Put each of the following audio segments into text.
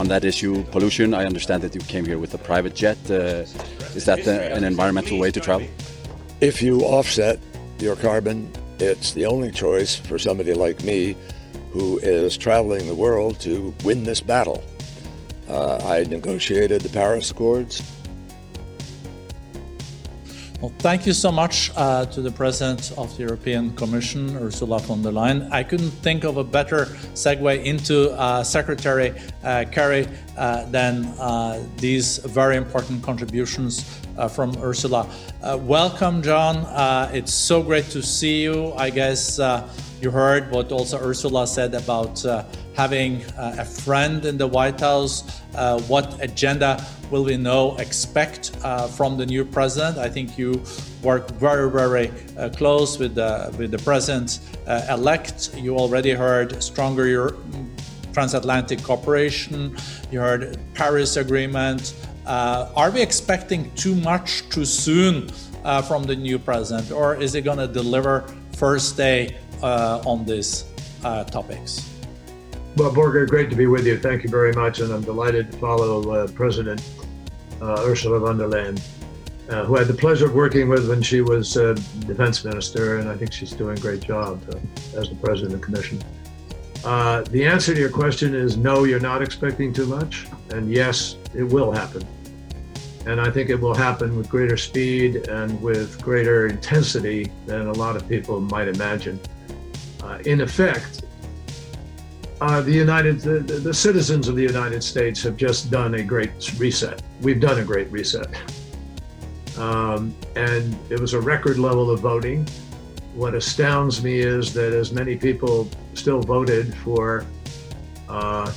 on that issue, pollution. I understand that you came here with a private jet. Uh, is that the, an environmental way to travel? If you offset your carbon, it's the only choice for somebody like me who is traveling the world to win this battle. Uh, I negotiated the Paris Accords. Well, thank you so much uh, to the President of the European Commission, Ursula von der Leyen. I couldn't think of a better segue into uh, Secretary uh, Kerry uh, than uh, these very important contributions uh, from Ursula. welcome, John. it's so great to see you. I guess you heard what also Ursula said about having a friend in the White House. what agenda will we know expect uh, from the new president? I think you work very, very uh, close with the with the president uh, elect. You already heard stronger transatlantic cooperation. You heard Paris Agreement. Uh, are we expecting too much too soon uh, from the new president, or is he going to deliver first day uh, on these topics? Well, Børge, great to be with you. Thank you very much. And I'm delighted to follow uh, President uh, Ursula von der Leyen, uh, who I had the pleasure of working with when she was uh, defense minister. And I think she's doing a great job uh, as the president of the commission. Uh, the answer to your question is no, you're not expecting too much. And yes, it will happen. And I think it will happen with greater speed and with greater intensity than a lot of people might imagine. In effect, uh, the United, the, the, citizens of the United States have just done a great reset. We've done a great reset, um, and it was a record level of voting. What astounds me is that as many people still voted for uh,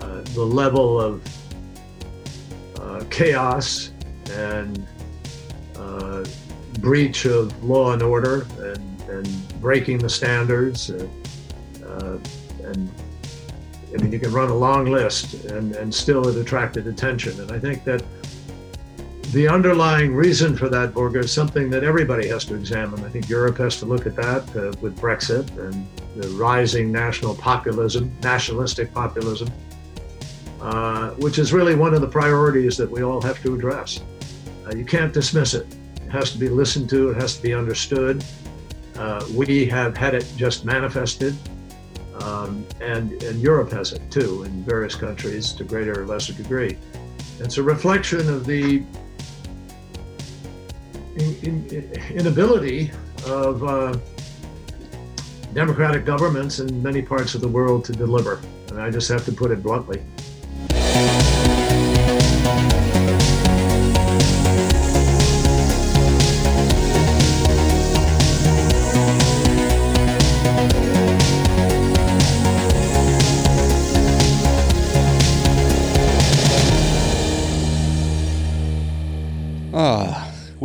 uh, the level of uh, chaos and uh, breach of law and order and, and breaking the standards. Uh, and I mean, you can run a long list, and, and still it attracted attention. And I think that the underlying reason for that, Børge, is something that everybody has to examine. I think Europe has to look at that uh, with Brexit and the rising national populism, nationalistic populism, uh, which is really one of the priorities that we all have to address. Uh, you can't dismiss it. It has to be listened to, it has to be understood. Uh, we have had it just manifested um, and, and Europe has it too in various countries to greater or lesser degree. It's a reflection of the in, in, inability of uh, democratic governments in many parts of the world to deliver. And I just have to put it bluntly.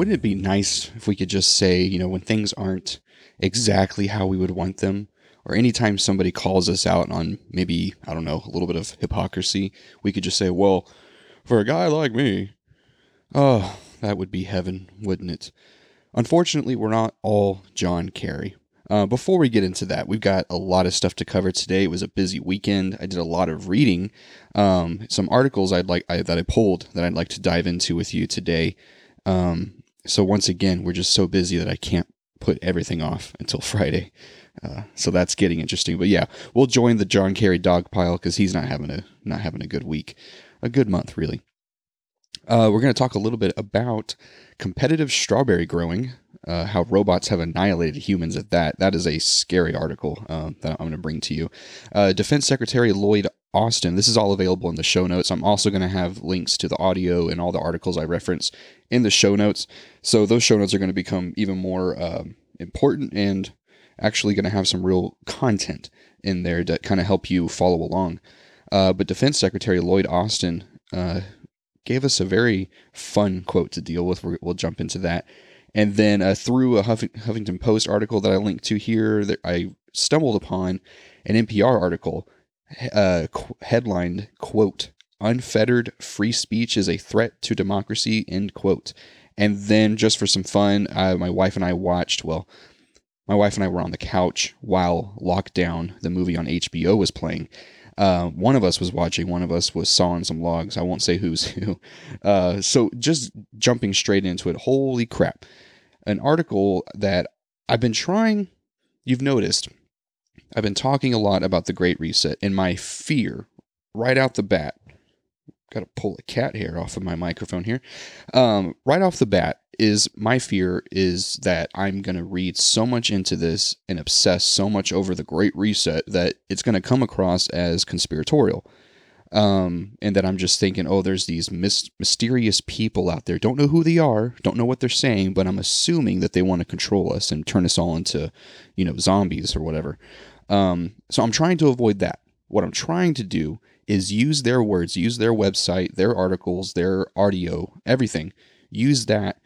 Wouldn't it be nice if we could just say, you know, when things aren't exactly how we would want them, or anytime somebody calls us out on maybe, I don't know, a little bit of hypocrisy, we could just say, well, for a guy like me, oh, that would be heaven, wouldn't it? Unfortunately, we're not all John Kerry. Uh, before we get into that, we've got a lot of stuff to cover today. It was a busy weekend. I did a lot of reading. Um, some articles I'd like I, that I pulled that I'd like to dive into with you today. Um, so once again, we're just so busy that I can't put everything off until Friday. Uh, so that's getting interesting. But yeah, we'll join the John Kerry dog pile because he's not having a not having a good week, a good month really. Uh, we're going to talk a little bit about competitive strawberry growing, uh, how robots have annihilated humans at that. That is a scary article um, that I'm going to bring to you. Uh, Defense Secretary Lloyd Austin. This is all available in the show notes. I'm also going to have links to the audio and all the articles I reference in the show notes. So those show notes are going to become even more um, important and actually going to have some real content in there to kind of help you follow along. Uh, but Defense Secretary Lloyd Austin uh, gave us a very fun quote to deal with. we will jump into that. And then uh, through a Huffington Post article that I linked to here, that I stumbled upon an NPR article uh, headlined, quote, unfettered free speech is a threat to democracy, end quote. And then just for some fun, uh, my wife and I watched, well, my wife and I were on the couch while Lockdown, the movie on HBO, was playing. Uh, one of us was watching, one of us was sawing some logs. I won't say who's who. Uh, so just jumping straight into it. Holy crap! An article that I've been trying. You've noticed. I've been talking a lot about the Great Reset and my fear right out the bat. Got to pull a cat hair off of my microphone here. Um, right off the bat is my fear is that I'm going to read so much into this and obsess so much over the Great Reset that it's going to come across as conspiratorial. Um, and that I'm just thinking, oh, there's these mis- mysterious people out there. Don't know who they are, don't know what they're saying, but I'm assuming that they want to control us and turn us all into, you know, zombies or whatever. Um, so I'm trying to avoid that. What I'm trying to do is use their words, use their website, their articles, their audio, everything. Use that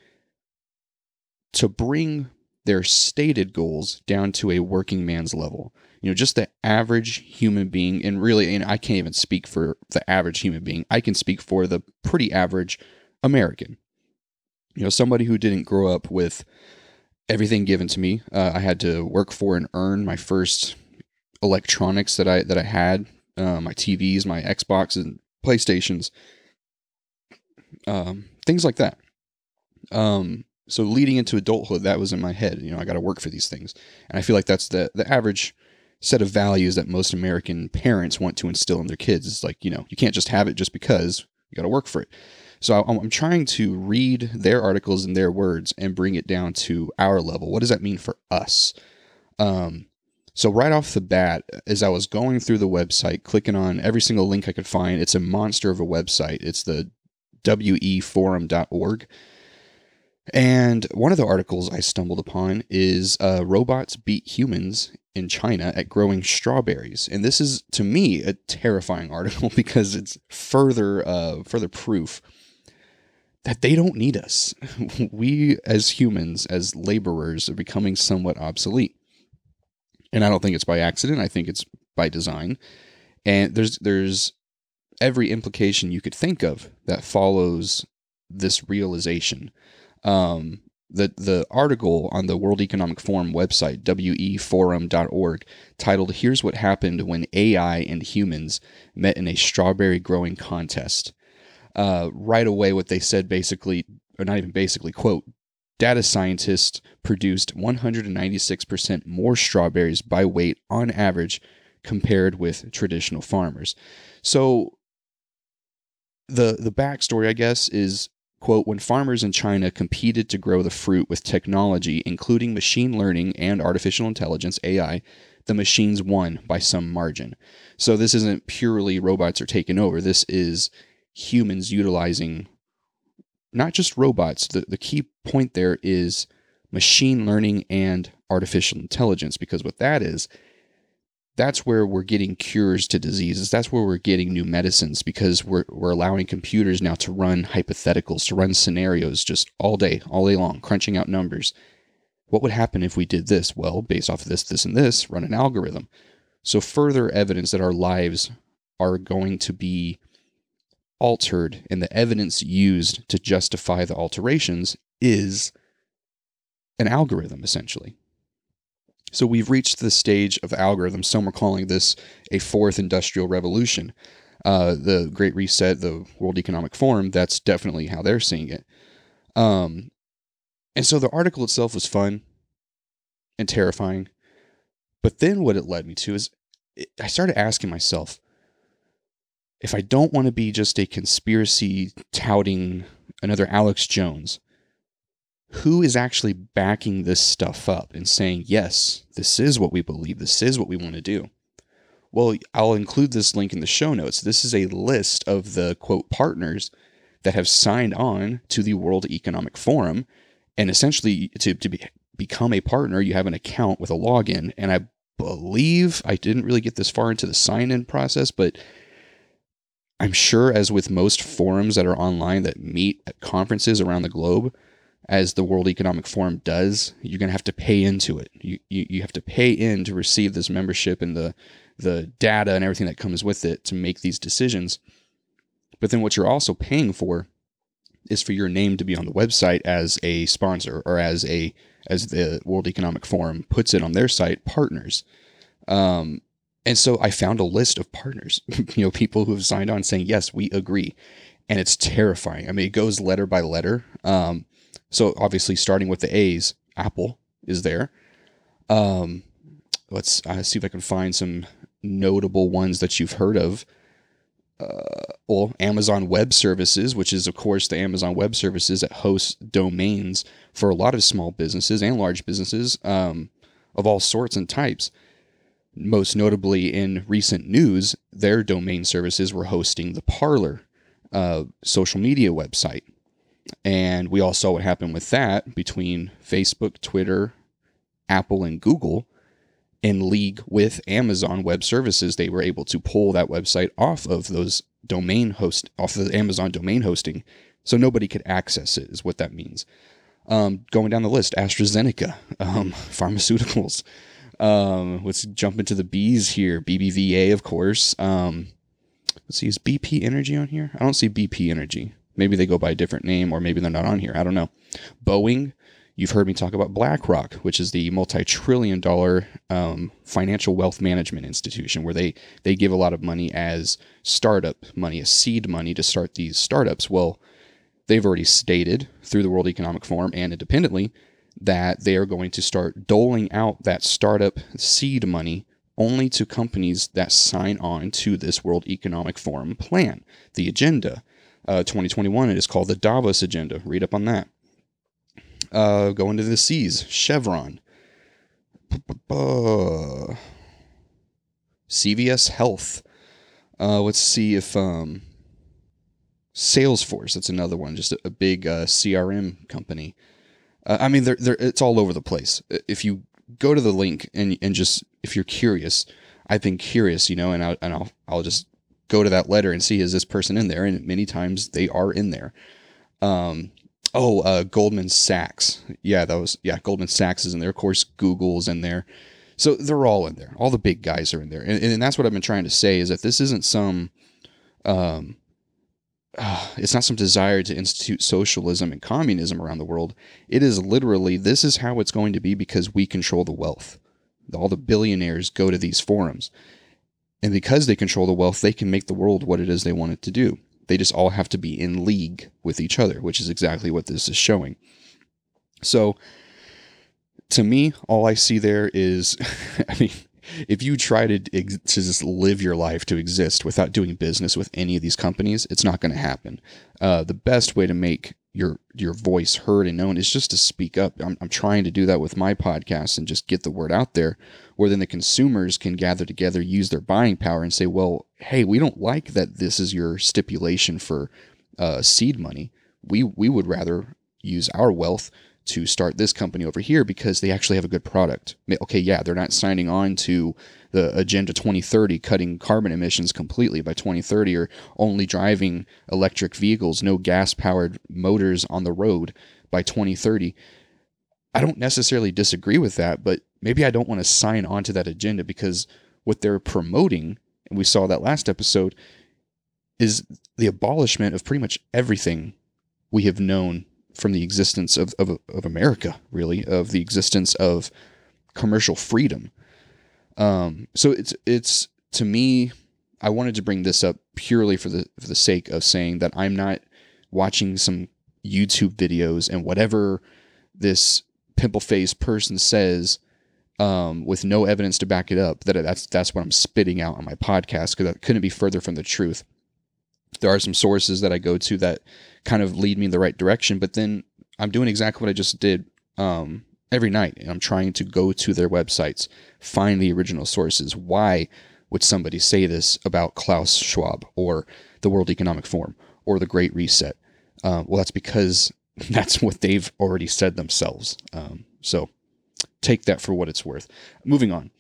to bring their stated goals down to a working man's level. You know, just the average human being, and really, and I can't even speak for the average human being. I can speak for the pretty average American. You know, somebody who didn't grow up with everything given to me. Uh, I had to work for and earn my first electronics that I that I had, uh, my TVs, my Xboxes, and PlayStations, um, things like that. Um, so leading into adulthood, that was in my head. You know, I got to work for these things, and I feel like that's the the average set of values that most American parents want to instill in their kids. It's like you know, you can't just have it just because you got to work for it. So I'm trying to read their articles in their words and bring it down to our level. What does that mean for us? Um, so right off the bat, as I was going through the website, clicking on every single link I could find, it's a monster of a website. It's the weforum.org. And one of the articles I stumbled upon is uh, robots beat humans in China at growing strawberries, and this is to me a terrifying article because it's further uh, further proof that they don't need us. we as humans, as laborers, are becoming somewhat obsolete, and I don't think it's by accident. I think it's by design. And there's there's every implication you could think of that follows this realization um, the the article on the World Economic Forum website, weforum.org, titled "Here's What Happened When AI and Humans Met in a Strawberry Growing Contest." Uh, right away, what they said basically, or not even basically, quote, data scientists produced 196% more strawberries by weight on average compared with traditional farmers. So the the backstory, I guess, is quote, when farmers in China competed to grow the fruit with technology, including machine learning and artificial intelligence, AI, the machines won by some margin. So this isn't purely robots are taking over. This is humans utilizing not just robots. The, the key point there is machine learning and artificial intelligence, because what that is, that's where we're getting cures to diseases. That's where we're getting new medicines because we're, we're allowing computers now to run hypotheticals, to run scenarios just all day, all day long, crunching out numbers. What would happen if we did this? Well, based off of this, this, and this, run an algorithm. So, further evidence that our lives are going to be altered and the evidence used to justify the alterations is an algorithm, essentially. So we've reached the stage of algorithms. Some are calling this a fourth industrial revolution. Uh, the Great Reset, the World Economic Forum, that's definitely how they're seeing it. Um, and so the article itself was fun and terrifying. But then what it led me to is I started asking myself if I don't want to be just a conspiracy touting another Alex Jones, who is actually backing this stuff up and saying, yes, this is what we believe, this is what we want to do? Well, I'll include this link in the show notes. This is a list of the quote partners that have signed on to the World Economic Forum. And essentially, to, to be, become a partner, you have an account with a login. And I believe I didn't really get this far into the sign in process, but I'm sure, as with most forums that are online that meet at conferences around the globe, as the World Economic Forum does, you're going to have to pay into it. You, you, you have to pay in to receive this membership and the, the data and everything that comes with it to make these decisions. But then what you're also paying for is for your name to be on the website as a sponsor or as a as the World Economic Forum puts it on their site, partners. Um, And so I found a list of partners, you know, people who have signed on saying, yes, we agree. And it's terrifying. I mean, it goes letter by letter. Um, so obviously, starting with the A's, Apple is there. Um, let's uh, see if I can find some notable ones that you've heard of. Uh, well, Amazon Web Services, which is, of course, the Amazon Web Services that hosts domains for a lot of small businesses and large businesses um, of all sorts and types. Most notably, in recent news, their domain services were hosting the Parler uh, social media website. And we all saw what happened with that between Facebook, Twitter, Apple, and Google in league with Amazon Web Services, they were able to pull that website off of those domain host off of the Amazon domain hosting, so nobody could access it. Is what that means. Um, going down the list, AstraZeneca, um, pharmaceuticals. Um, let's jump into the B's here. BBVA, of course. Um, let's see, is BP Energy on here? I don't see BP Energy. Maybe they go by a different name, or maybe they're not on here. I don't know. Boeing, You've heard me talk about BlackRock, which is the multi-trillion dollar um, financial wealth management institution, where they they give a lot of money as startup money, as seed money to start these startups. Well, they've already stated through the World Economic Forum and independently that they are going to start doling out that startup seed money only to companies that sign on to this World Economic Forum plan, the agenda. Uh, 2021, it is called the Davos Agenda. Read up on that. Uh, going to the seas, Chevron. CVS Health. Uh, let's see if um, Salesforce. That's another one. Just a, big uh, CRM company. I mean, it's all over the place. If you go to the link and and just if you're curious, I've been curious, you know, and and I'll I'll just go to that letter and see is this person in there, and many times they are in there. Um, Oh, uh, Goldman Sachs. Yeah, that was yeah. Goldman Sachs is in there. Of course, Google's in there. So they're all in there. All the big guys are in there, and, and that's what I've been trying to say is that this isn't some, um, uh, it's not some desire to institute socialism and communism around the world. It is literally this is how it's going to be because we control the wealth. All the billionaires go to these forums, and because they control the wealth, they can make the world what it is they want it to do. They just all have to be in league with each other, which is exactly what this is showing. So, to me, all I see there is, I mean, if you try to to just live your life to exist without doing business with any of these companies, it's not going to happen. Uh, the best way to make your your voice heard and known is just to speak up. I'm, I'm trying to do that with my podcast and just get the word out there, where then the consumers can gather together, use their buying power, and say, well, hey, we don't like that this is your stipulation for uh, seed money. We we would rather use our wealth to start this company over here because they actually have a good product. Okay, yeah, they're not signing on to the Agenda 2030, cutting carbon emissions completely by 2030, or only driving electric vehicles, no gas powered motors on the road by 2030. I don't necessarily disagree with that, but maybe I don't want to sign on to that agenda because what they're promoting, and we saw that last episode, is the abolishment of pretty much everything we have known from the existence of, of, of America, really, of the existence of commercial freedom. Um, so it's it's to me, I wanted to bring this up purely for the for the sake of saying that I'm not watching some YouTube videos and whatever this pimple faced person says um, with no evidence to back it up. That that's that's what I'm spitting out on my podcast because that couldn't be further from the truth. There are some sources that I go to that kind of lead me in the right direction, but then I'm doing exactly what I just did um, every night, and I'm trying to go to their websites, find the original sources. Why would somebody say this about Klaus Schwab or the World Economic Forum or the Great Reset? Uh, well, that's because that's what they've already said themselves. Um, so take that for what it's worth. Moving on.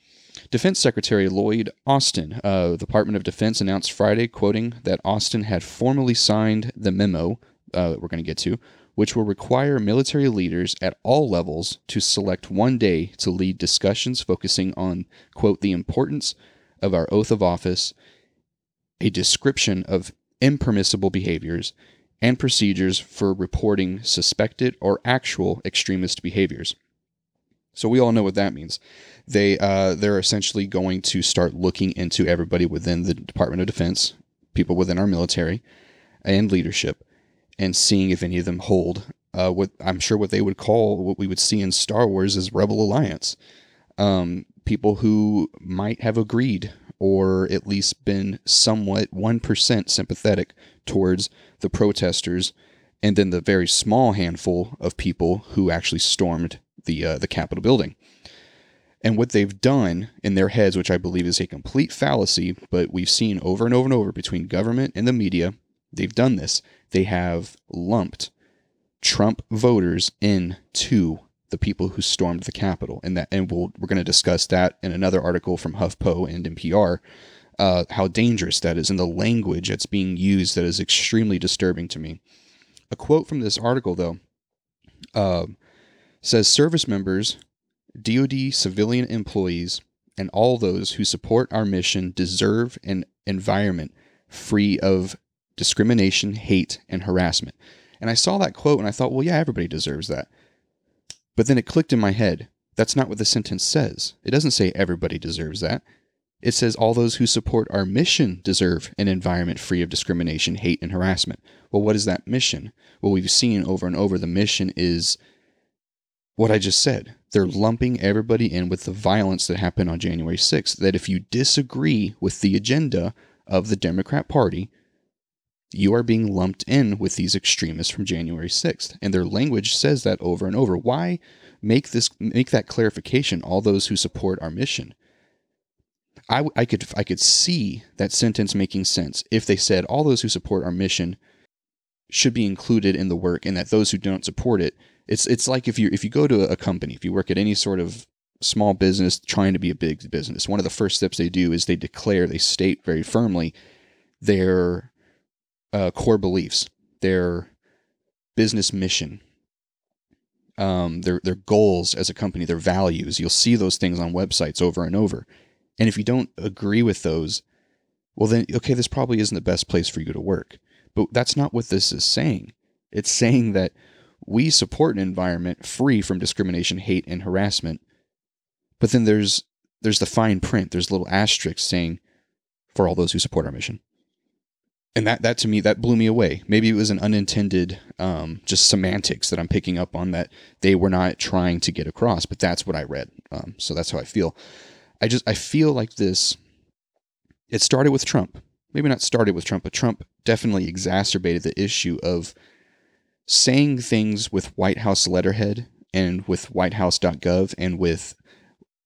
Defense Secretary Lloyd Austin, uh, the Department of Defense announced Friday, quoting, that Austin had formally signed the memo uh, that we're going to get to, which will require military leaders at all levels to select one day to lead discussions focusing on, quote, the importance of our oath of office, a description of impermissible behaviors, and procedures for reporting suspected or actual extremist behaviors. So we all know what that means. They uh, they're essentially going to start looking into everybody within the Department of Defense, people within our military, and leadership, and seeing if any of them hold uh, what I'm sure what they would call what we would see in Star Wars as Rebel Alliance. Um, people who might have agreed or at least been somewhat 1% sympathetic towards the protesters, and then the very small handful of people who actually stormed the, uh, the Capitol building. And what they've done in their heads, which I believe is a complete fallacy, but we've seen over and over and over between government and the media, they've done this. They have lumped Trump voters into the people who stormed the Capitol, and that, and we'll, we're going to discuss that in another article from HuffPo and NPR. Uh, how dangerous that is, and the language that's being used that is extremely disturbing to me. A quote from this article, though, uh, says service members, DoD civilian employees, and all those who support our mission deserve an environment free of discrimination, hate, and harassment. And I saw that quote and I thought, well, yeah, everybody deserves that. But then it clicked in my head. That's not what the sentence says. It doesn't say everybody deserves that. It says all those who support our mission deserve an environment free of discrimination, hate, and harassment. Well, what is that mission? Well, we've seen over and over the mission is what I just said. They're lumping everybody in with the violence that happened on January 6th. That if you disagree with the agenda of the Democrat Party, you are being lumped in with these extremists from January 6th. And their language says that over and over. Why make this make that clarification all those who support our mission? I, I could I could see that sentence making sense if they said all those who support our mission should be included in the work and that those who don't support it it's it's like if you if you go to a company if you work at any sort of small business trying to be a big business one of the first steps they do is they declare they state very firmly their uh, core beliefs, their business mission, um, their their goals as a company, their values. You'll see those things on websites over and over. And if you don't agree with those, well then okay, this probably isn't the best place for you to work. But that's not what this is saying. It's saying that we support an environment free from discrimination, hate, and harassment. But then there's there's the fine print. There's little asterisks saying for all those who support our mission and that that to me that blew me away. Maybe it was an unintended um, just semantics that I'm picking up on that they were not trying to get across, but that's what I read. Um, so that's how I feel. I just I feel like this. It started with Trump. Maybe not started with Trump, but Trump definitely exacerbated the issue of saying things with White House letterhead and with WhiteHouse.gov and with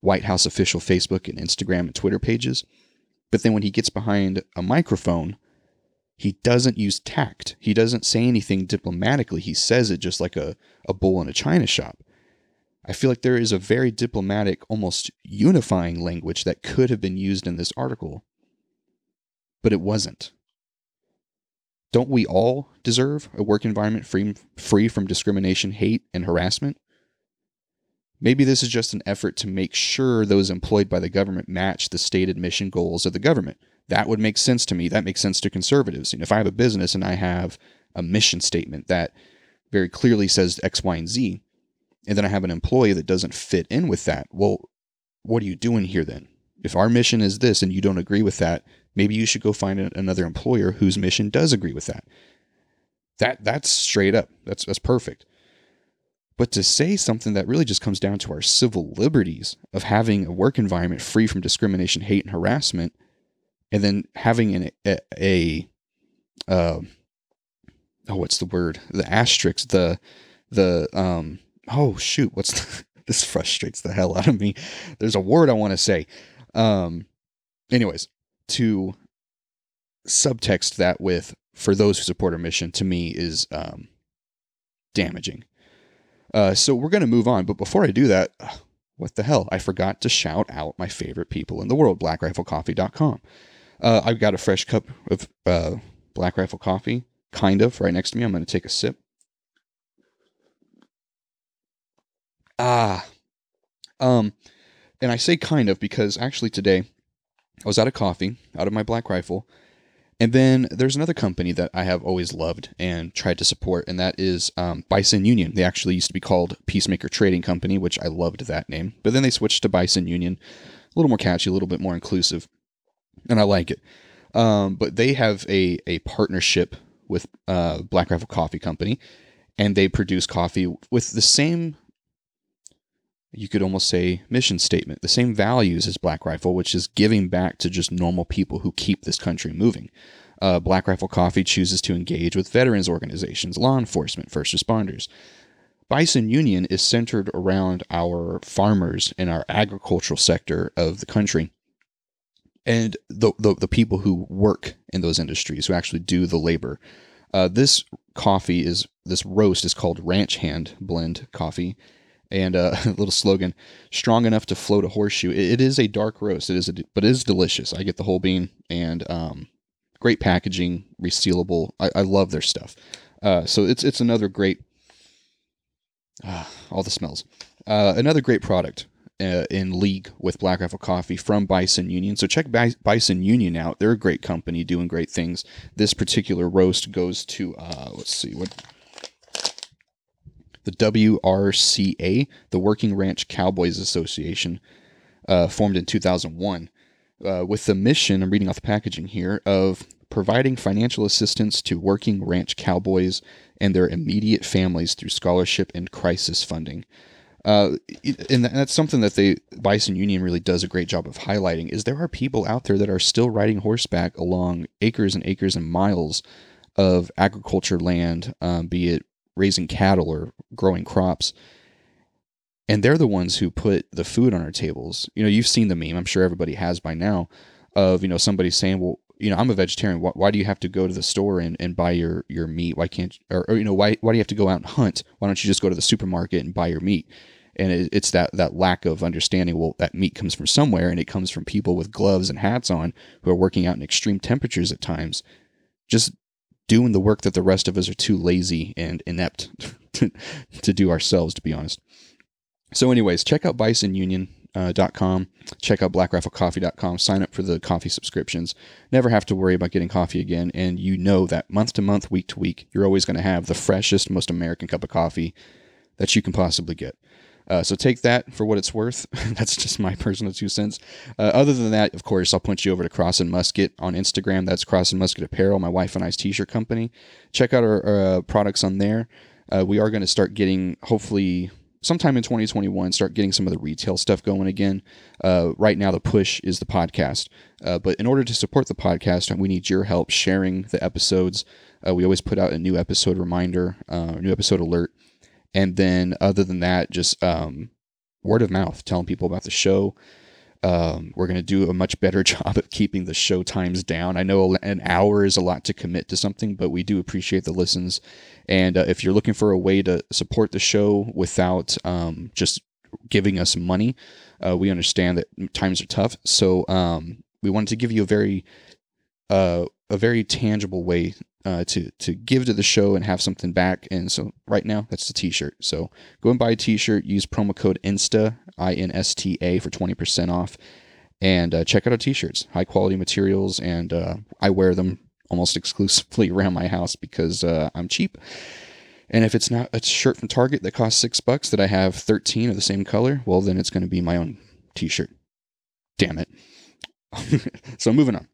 White House official Facebook and Instagram and Twitter pages. But then when he gets behind a microphone he doesn't use tact. He doesn't say anything diplomatically. He says it just like a, a bull in a china shop. I feel like there is a very diplomatic, almost unifying language that could have been used in this article, but it wasn't. Don't we all deserve a work environment free, free from discrimination, hate, and harassment? Maybe this is just an effort to make sure those employed by the government match the stated mission goals of the government that would make sense to me. That makes sense to conservatives. You know, if I have a business and I have a mission statement that very clearly says X, Y, and Z, and then I have an employee that doesn't fit in with that, well, what are you doing here then? If our mission is this and you don't agree with that, maybe you should go find another employer whose mission does agree with that. That that's straight up. That's that's perfect. But to say something that really just comes down to our civil liberties of having a work environment free from discrimination, hate, and harassment and then having an, a, a uh, oh, what's the word? The asterisk, the the um, oh shoot, what's the, this frustrates the hell out of me. There's a word I want to say. Um, anyways, to subtext that with for those who support our mission to me is um, damaging. Uh, so we're going to move on, but before I do that, what the hell? I forgot to shout out my favorite people in the world, blackriflecoffee.com. Uh, I've got a fresh cup of uh, Black Rifle coffee, kind of, right next to me. I'm going to take a sip. Ah. Um, and I say kind of because actually today I was out of coffee, out of my Black Rifle, And then there's another company that I have always loved and tried to support, and that is um, Bison Union. They actually used to be called Peacemaker Trading Company, which I loved that name. But then they switched to Bison Union, a little more catchy, a little bit more inclusive, and I like it. Um, but they have a, a partnership with uh, Black Rifle Coffee Company, and they produce coffee with the same you could almost say mission statement, the same values as Black Rifle, which is giving back to just normal people who keep this country moving. Uh, Black Rifle Coffee chooses to engage with veterans organizations, law enforcement, first responders. Bison Union is centered around our farmers and our agricultural sector of the country and the, the, the people who work in those industries, who actually do the labor. Uh, this coffee is, this roast is called Ranch Hand Blend Coffee and uh, a little slogan strong enough to float a horseshoe. It, it is a dark roast. It is a, but it is delicious. I get the whole bean and um, great packaging resealable. I, I love their stuff. Uh, so it's it's another great uh, all the smells. Uh, another great product uh, in league with black rifle coffee from bison union. So check bison union out. They're a great company doing great things. This particular roast goes to let's see what the WRCA, the Working Ranch Cowboys Association, uh, formed in 2001, uh, with the mission, I'm reading off the packaging here, of providing financial assistance to working ranch cowboys and their immediate families through scholarship and crisis funding. Uh, and that's something that the Bison Union really does a great job of highlighting is there are people out there that are still riding horseback along acres and acres and miles of agriculture land, um, be it raising cattle or growing crops. And they're the ones who put the food on our tables. You know, you've seen the meme, I'm sure everybody has by now, of, you know, somebody saying, well, you know, I'm a vegetarian. Why, why do you have to go to the store and, and buy your, your meat? Why can't, or, or, you know, why, why do you have to go out and hunt? Why don't you just go to the supermarket and buy your meat? And it, it's that, that lack of understanding. Well, that meat comes from somewhere and it comes from people with gloves and hats on who are working out in extreme temperatures at times. Just doing the work that the rest of us are too lazy and inept to, to do ourselves, to be honest. So, anyways, check out bisonunion.com. Uh, check out blackriflecoffee.com. Sign up for the coffee subscriptions. Never have to worry about getting coffee again. And you know that month to month, week to week, you're always going to have the freshest, most American cup of coffee that you can possibly get. Uh, so take that for what it's worth. That's just my personal two cents. Uh, other than that, of course, I'll point you over to Cross and Musket on Instagram. That's Cross and Musket Apparel, my wife and I's t-shirt company. Check out our, uh, products on there. Uh, we are going to start getting, hopefully, sometime in 2021, start getting some of the retail stuff going again. Uh, right now, the push is the podcast. Uh, but in order to support the podcast, we need your help sharing the episodes. we always put out a new episode reminder, a new episode alert and then other than that, just um, word of mouth, telling people about the show. Um, we're going to do a much better job of keeping the show times down. I know an hour is a lot to commit to something, but we do appreciate the listens. And uh, if you're looking for a way to support the show without um, just giving us money, uh, we understand that times are tough. So um, we wanted to give you a very uh, a very tangible way uh, to to give to the show and have something back. And so right now, that's the T-shirt. So go and buy a T-shirt. Use promo code INSTA I N S T A for twenty percent off, and uh, check out our T-shirts. High quality materials, and uh, I wear them almost exclusively around my house because uh, I'm cheap. And if it's not a shirt from Target that costs six bucks that I have 13 of the same color, well, then it's going to be my own t shirt. Damn it. so moving on.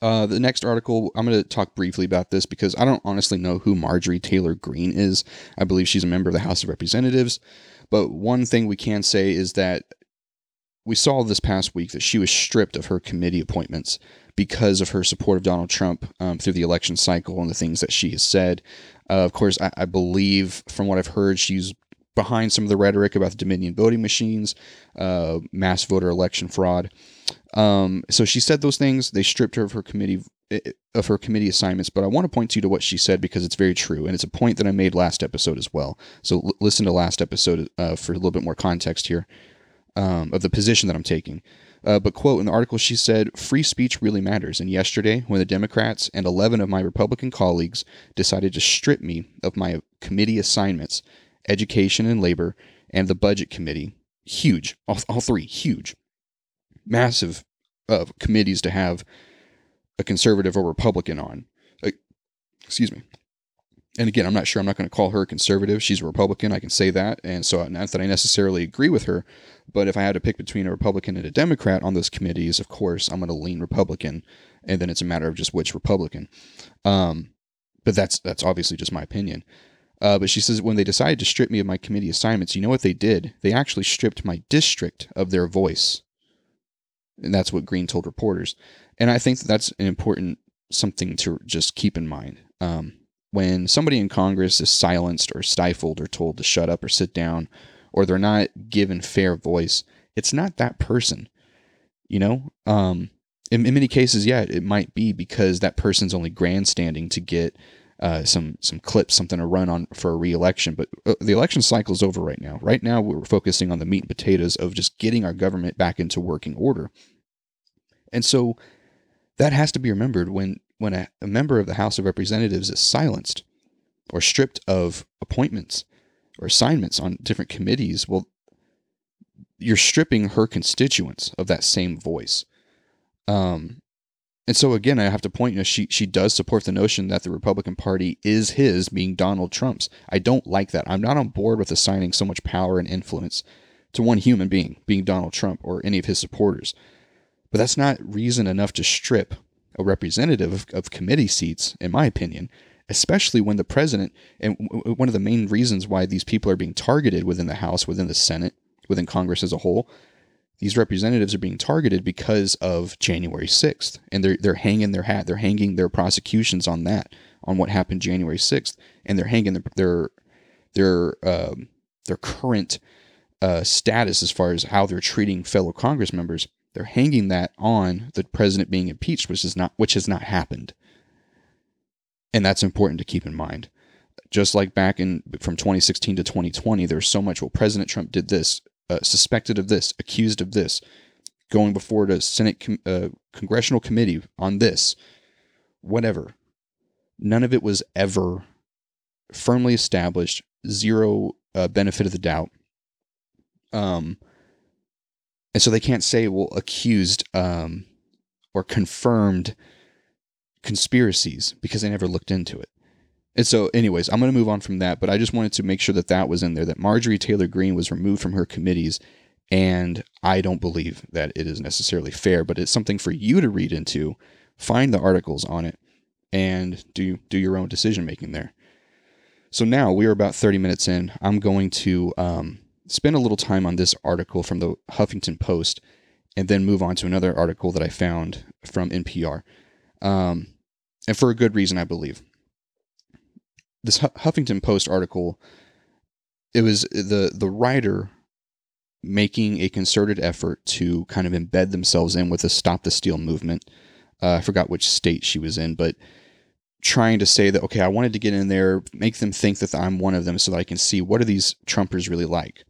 Uh, the next article, I'm going to talk briefly about this because I don't honestly know who Marjorie Taylor Greene is. I believe she's a member of the House of Representatives. But one thing we can say is that we saw this past week that she was stripped of her committee appointments because of her support of Donald Trump um, through the election cycle and the things that she has said. Uh, of course, I, I, believe, from what I've heard, she's behind some of the rhetoric about the Dominion voting machines, uh, mass voter election fraud. Um, so she said those things. They stripped her of her committee of her committee assignments. But I want to point to you to what she said because it's very true, and it's a point that I made last episode as well. So l- listen to last episode uh, for a little bit more context here um, of the position that I'm taking. Uh, but quote in the article, she said, "Free speech really matters." And yesterday, when the Democrats and 11 of my Republican colleagues decided to strip me of my committee assignments, education and labor, and the budget committee, huge, all, all three, huge massive uh, committees to have a conservative or Republican on. Uh, excuse me. And again, I'm not sure. I'm not going to call her a conservative. She's a Republican. I can say that. And so, not that I necessarily agree with her, but if I had to pick between a Republican and a Democrat on those committees, of course, I'm going to lean Republican. And then it's a matter of just which Republican. Um, but that's that's obviously just my opinion. Uh, but she says when they decided to strip me of my committee assignments, you know what they did? They actually stripped my district of their voice. And that's what Greene told reporters. And I think that that's an important something to just keep in mind. Um, when somebody in Congress is silenced or stifled or told to shut up or sit down, or they're not given fair voice, it's not that person. You know, um, in, in many cases, yeah, it might be because that person's only grandstanding to get uh, some some clips, something to run on for a reelection. But uh, the election cycle is over right now. Right now, we're focusing on the meat and potatoes of just getting our government back into working order. And so that has to be remembered when when a, a member of the House of Representatives is silenced or stripped of appointments or assignments on different committees. Well, you're stripping her constituents of that same voice. Um, and so again, I have to point, you know, she she does support the notion that the Republican Party is his, being Donald Trump's. I don't like that. I'm not on board with assigning so much power and influence to one human being, being Donald Trump or any of his supporters. But that's not reason enough to strip a representative of, of committee seats, in my opinion, especially when the president, and w- one of the main reasons why these people are being targeted within the House, within the Senate, within Congress as a whole, these representatives are being targeted because of January 6th and they're they're hanging their hat they're hanging their prosecutions on that on what happened January 6th and they're hanging their their their um, their current uh, status as far as how they're treating fellow Congress members. They're hanging that on the president being impeached which is not which has not happened. And that's important to keep in mind. Just like back in from 2016 to 2020 there's so much well president trump did this uh, suspected of this, accused of this, going before the Senate com- uh, congressional committee on this, whatever. None of it was ever firmly established. Zero uh, benefit of the doubt. Um, and so they can't say, well, accused um, or confirmed conspiracies because they never looked into it. And so, anyways, I'm going to move on from that, but I just wanted to make sure that that was in there, that Marjorie Taylor Greene was removed from her committees. And I don't believe that it is necessarily fair, but it's something for you to read into, find the articles on it, and do do your own decision making there. So now we are about 30 minutes in. I'm going to um, spend a little time on this article from the Huffington Post, and then move on to another article that I found from NPR, um, and for a good reason, I believe this Huffington Post article, it was the the writer making a concerted effort to kind of embed themselves in with the Stop the Steal movement. Uh, I forgot which state she was in, but trying to say that okay, I wanted to get in there, make them think that I'm one of them, so that I can see what are these Trumpers really like.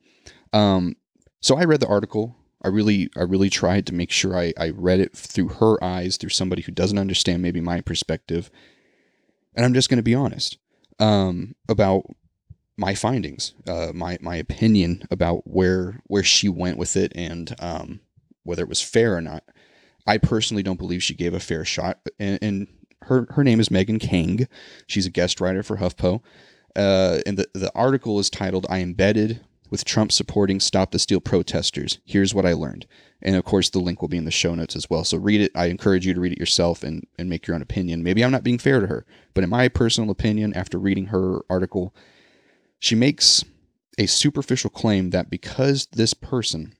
Um, so I read the article. I really, I really tried to make sure I, I read it through her eyes, through somebody who doesn't understand maybe my perspective. And I'm just going to be honest um, about my findings, uh, my my opinion about where where she went with it, and um, whether it was fair or not. I personally don't believe she gave a fair shot, and, and her her name is Megan Keang. She's a guest writer for HuffPo, uh, and the the article is titled "I embedded with Trump supporting Stop the Steal protesters. Here's what I learned." And of course, the link will be in the show notes as well. So read it. I encourage you to read it yourself and, and make your own opinion. Maybe I'm not being fair to her, but in my personal opinion, after reading her article, she makes a superficial claim that because this person,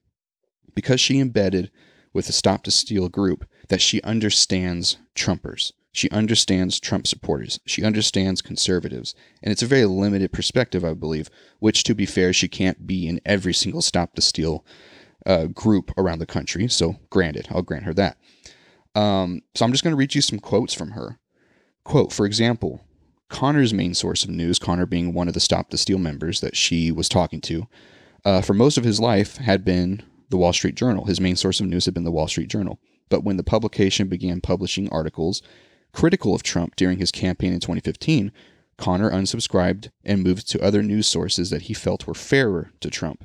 because she embedded with the Stop the Steal group, that she understands Trumpers. She understands Trump supporters. She understands conservatives. And it's a very limited perspective, I believe, which, to be fair, she can't be in every single Stop the Steal uh, group around the country. So, granted, I'll grant her that. Um, so, I'm just going to read you some quotes from her. Quote, for example, Connor's main source of news, Connor being one of the Stop the Steal members that she was talking to, uh, for most of his life had been the Wall Street Journal. His main source of news had been the Wall Street Journal. But when the publication began publishing articles critical of Trump during his campaign in 2015, Connor unsubscribed and moved to other news sources that he felt were fairer to Trump.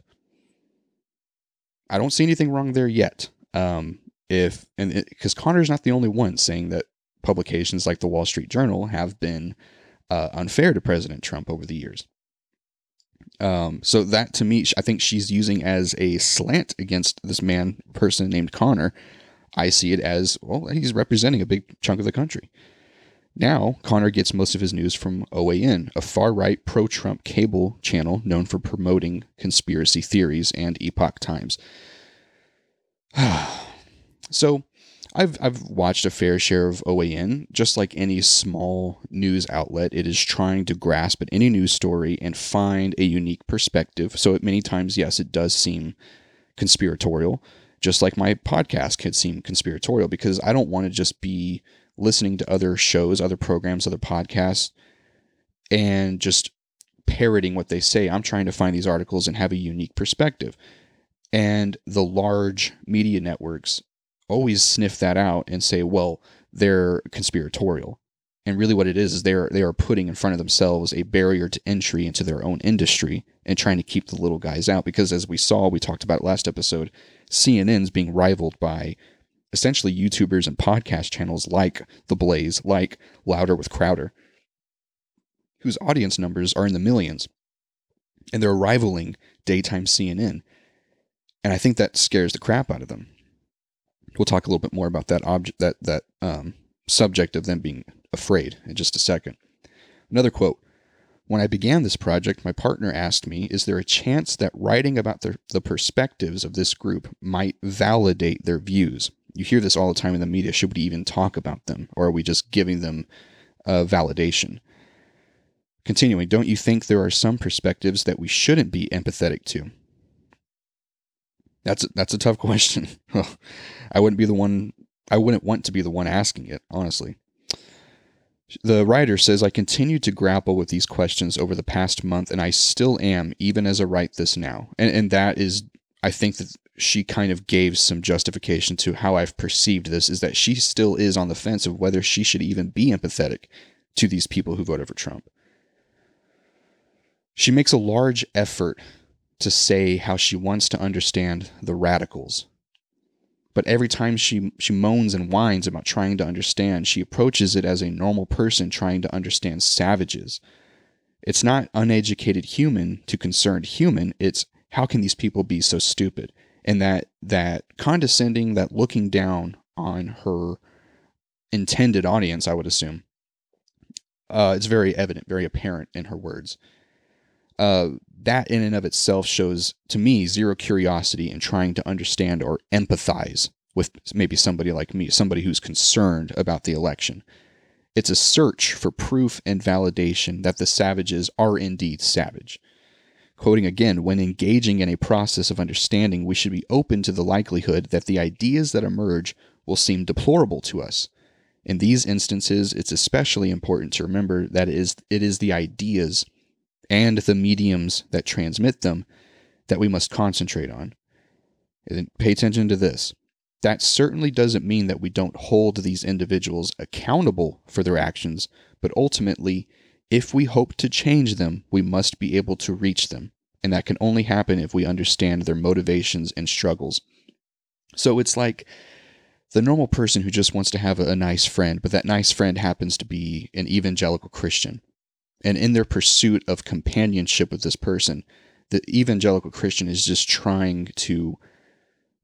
I don't see anything wrong there yet. Um, if and because Connor's not the only one saying that publications like the Wall Street Journal have been uh, unfair to President Trump over the years. Um, so that to me, I think she's using as a slant against this man person named Connor. I see it as well. He's representing a big chunk of the country. Now, Connor gets most of his news from OAN, a far right pro Trump cable channel known for promoting conspiracy theories and epoch times. so, I've, I've watched a fair share of OAN. Just like any small news outlet, it is trying to grasp at any news story and find a unique perspective. So, at many times, yes, it does seem conspiratorial, just like my podcast could seem conspiratorial because I don't want to just be listening to other shows, other programs, other podcasts, and just parroting what they say. I'm trying to find these articles and have a unique perspective. And the large media networks always sniff that out and say, well, they're conspiratorial. And really what it is is they're they are putting in front of themselves a barrier to entry into their own industry and trying to keep the little guys out because as we saw, we talked about last episode, CNN's being rivaled by essentially YouTubers and podcast channels like The Blaze, like Louder with Crowder, whose audience numbers are in the millions. And they're rivaling daytime CNN. And I think that scares the crap out of them. We'll talk a little bit more about that object that that um, subject of them being afraid in just a second. Another quote. When I began this project, my partner asked me, Is there a chance that writing about the, the perspectives of this group might validate their views? You hear this all the time in the media. Should we even talk about them? Or are we just giving them uh, validation? Continuing, don't you think there are some perspectives that we shouldn't be empathetic to? That's a, that's a tough question. I wouldn't be the one. I wouldn't want to be the one asking it, honestly. The writer says, I continued to grapple with these questions over the past month, and I still am, even as I write this now. And, and that is, I think that she kind of gave some justification to how I've perceived this is that she still is on the fence of whether she should even be empathetic to these people who voted for Trump. She makes a large effort to say how she wants to understand the radicals. But every time she, she moans and whines about trying to understand, she approaches it as a normal person trying to understand savages. It's not uneducated human to concerned human, it's how can these people be so stupid? and that that condescending, that looking down on her intended audience, I would assume. Uh, it's very evident, very apparent in her words. Uh, that in and of itself shows to me zero curiosity in trying to understand or empathize with maybe somebody like me, somebody who's concerned about the election. It's a search for proof and validation that the savages are indeed savage. Quoting again, when engaging in a process of understanding, we should be open to the likelihood that the ideas that emerge will seem deplorable to us. In these instances, it's especially important to remember that it is, it is the ideas and the mediums that transmit them that we must concentrate on. And pay attention to this. That certainly doesn't mean that we don't hold these individuals accountable for their actions, but ultimately, if we hope to change them, we must be able to reach them and that can only happen if we understand their motivations and struggles. So it's like the normal person who just wants to have a, nice friend, but that nice friend happens to be an evangelical Christian. And in their pursuit of companionship with this person, the evangelical Christian is just trying to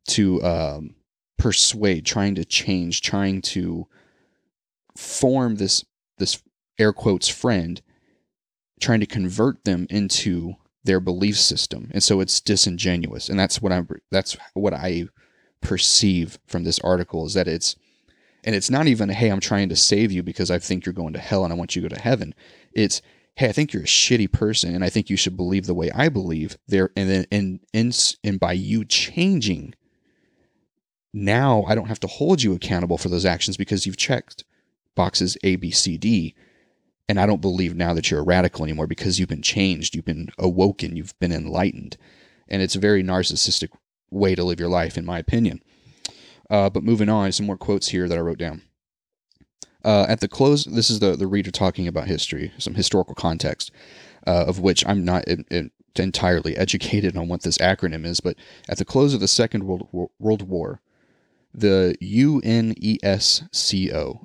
to um, persuade, trying to change, trying to form this this air quotes friend, trying to convert them into their belief system, and so it's disingenuous. And that's what I'm. That's what I perceive from this article is that it's, and it's not even hey I'm trying to save you because I think you're going to hell and I want you to go to heaven. It's hey I think you're a shitty person and I think you should believe the way I believe there, and then and and and by you changing. Now I don't have to hold you accountable for those actions because you've checked boxes A, B, C, D and I don't believe now that you're a radical anymore because you've been changed, you've been awoken, you've been enlightened. And it's a very narcissistic way to live your life, in my opinion. Uh, but moving on, some more quotes here that I wrote down. Uh, at the close, this is the, the reader talking about history, some historical context, uh, of which I'm not in, in entirely educated on what this acronym is, but at the close of the Second World War, World War The UNESCO,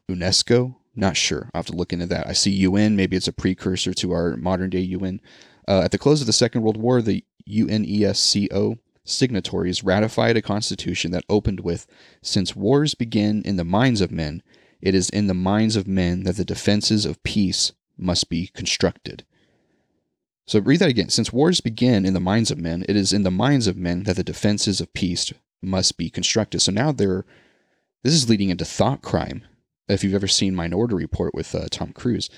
UNESCO, not sure. I'll have to look into that. I see UN, maybe it's a precursor to our modern day UN. Uh, at the close of the Second World War, the UNESCO signatories ratified a constitution that opened with Since wars begin in the minds of men, it is in the minds of men that the defenses of peace must be constructed. So read that again. Since wars begin in the minds of men, it is in the minds of men that the defenses of peace must be constructed. So now they're this is leading into thought crime. If you've ever seen Minority Report with uh, Tom Cruise,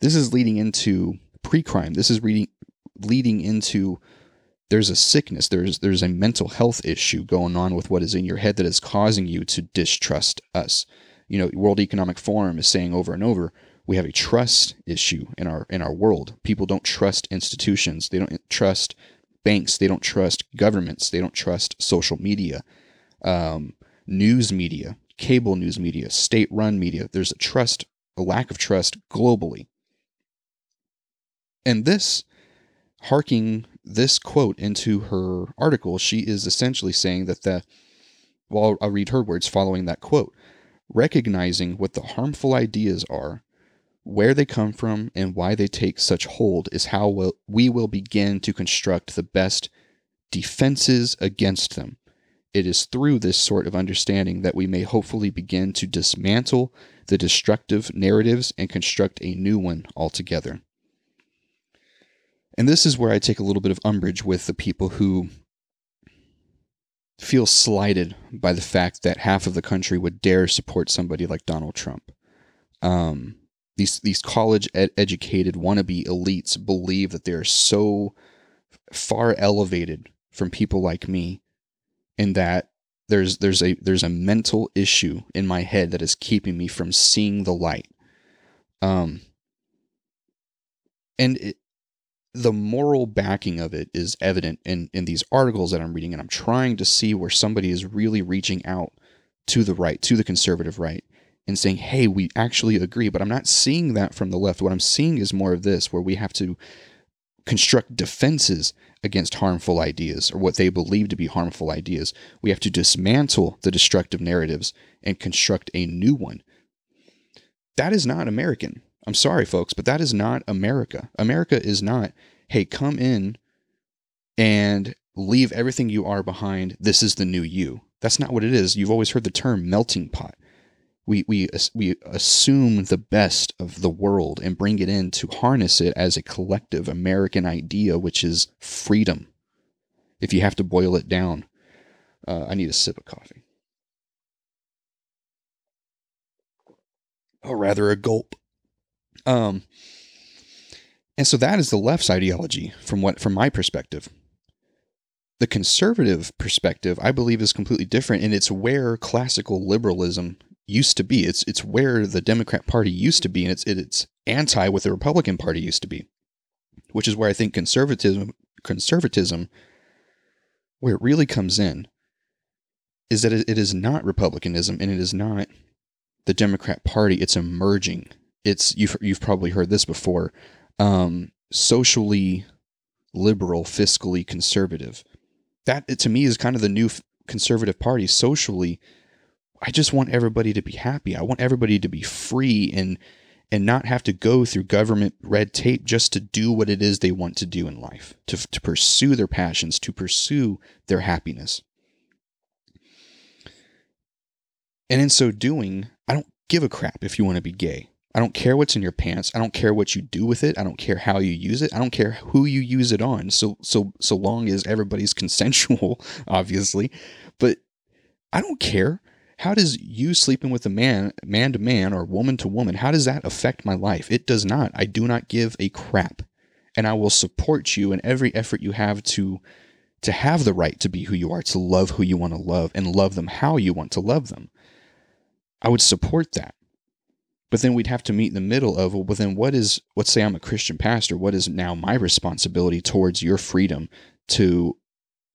this is leading into pre-crime. This is reading leading into there's a sickness, there's there's a mental health issue going on with what is in your head that is causing you to distrust us. You know, World Economic Forum is saying over and over, we have a trust issue in our in our world. People don't trust institutions. They don't trust banks. They don't trust governments. They don't trust social media, um, news media, cable news media, state-run media. There's a trust, a lack of trust globally, and this, harking this quote into her article, she is essentially saying that the. Well, I'll read her words following that quote. Recognizing what the harmful ideas are where they come from and why they take such hold is how we'll, we will begin to construct the best defenses against them. It is through this sort of understanding that we may hopefully begin to dismantle the destructive narratives and construct a new one altogether. And this is where I take a little bit of umbrage with the people who feel slighted by the fact that half of the country would dare support somebody like Donald Trump. Um, these these college ed- educated wannabe elites believe that they're so far elevated from people like me and that there's there's a there's a mental issue in my head that is keeping me from seeing the light um and it, the moral backing of it is evident in in these articles that I'm reading and I'm trying to see where somebody is really reaching out to the right to the conservative right and saying, hey, we actually agree. But I'm not seeing that from the left. What I'm seeing is more of this, where we have to construct defenses against harmful ideas or what they believe to be harmful ideas. We have to dismantle the destructive narratives and construct a new one. That is not American. I'm sorry, folks, but that is not America. America is not, hey, come in and leave everything you are behind. This is the new you. That's not what it is. You've always heard the term melting pot we we we assume the best of the world and bring it in to harness it as a collective American idea, which is freedom. If you have to boil it down, uh, I need a sip of coffee, or rather, a gulp. Um, and so that is the left's ideology from what from my perspective. The conservative perspective, I believe, is completely different, and it's where classical liberalism used to be. It's it's where the Democrat Party used to be, and it's it's anti what the Republican Party used to be, which is where I think conservatism conservatism, where it really comes in, is that it is not republicanism and it is not the Democrat Party. It's emerging. It's you've you've probably heard this before. Um, socially liberal, fiscally conservative. That to me is kind of the new conservative party. Socially I just want everybody to be happy. I want everybody to be free and and not have to go through government red tape just to do what it is they want to do in life, to, to pursue their passions, to pursue their happiness. And in so doing, I don't give a crap if you want to be gay. I don't care what's in your pants. I don't care what you do with it. I don't care how you use it. I don't care who you use it on. So so so long as everybody's consensual, obviously. But I don't care how does you sleeping with a man, man to man or woman to woman, how does that affect my life? It does not. I do not give a crap. And I will support you in every effort you have to to have the right to be who you are, to love who you want to love and love them how you want to love them. I would support that. But then we'd have to meet in the middle of, well, then what is, let's say I'm a Christian pastor, what is now my responsibility towards your freedom to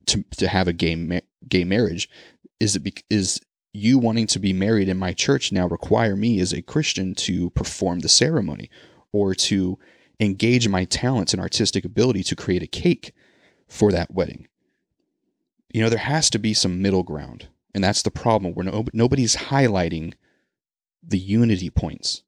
to to have a gay ma- gay marriage? Is it be, is you wanting to be married in my church now require me as a Christian to perform the ceremony or to engage my talents and artistic ability to create a cake for that wedding. You know, there has to be some middle ground. And that's the problem. Where no, nobody's highlighting the unity points,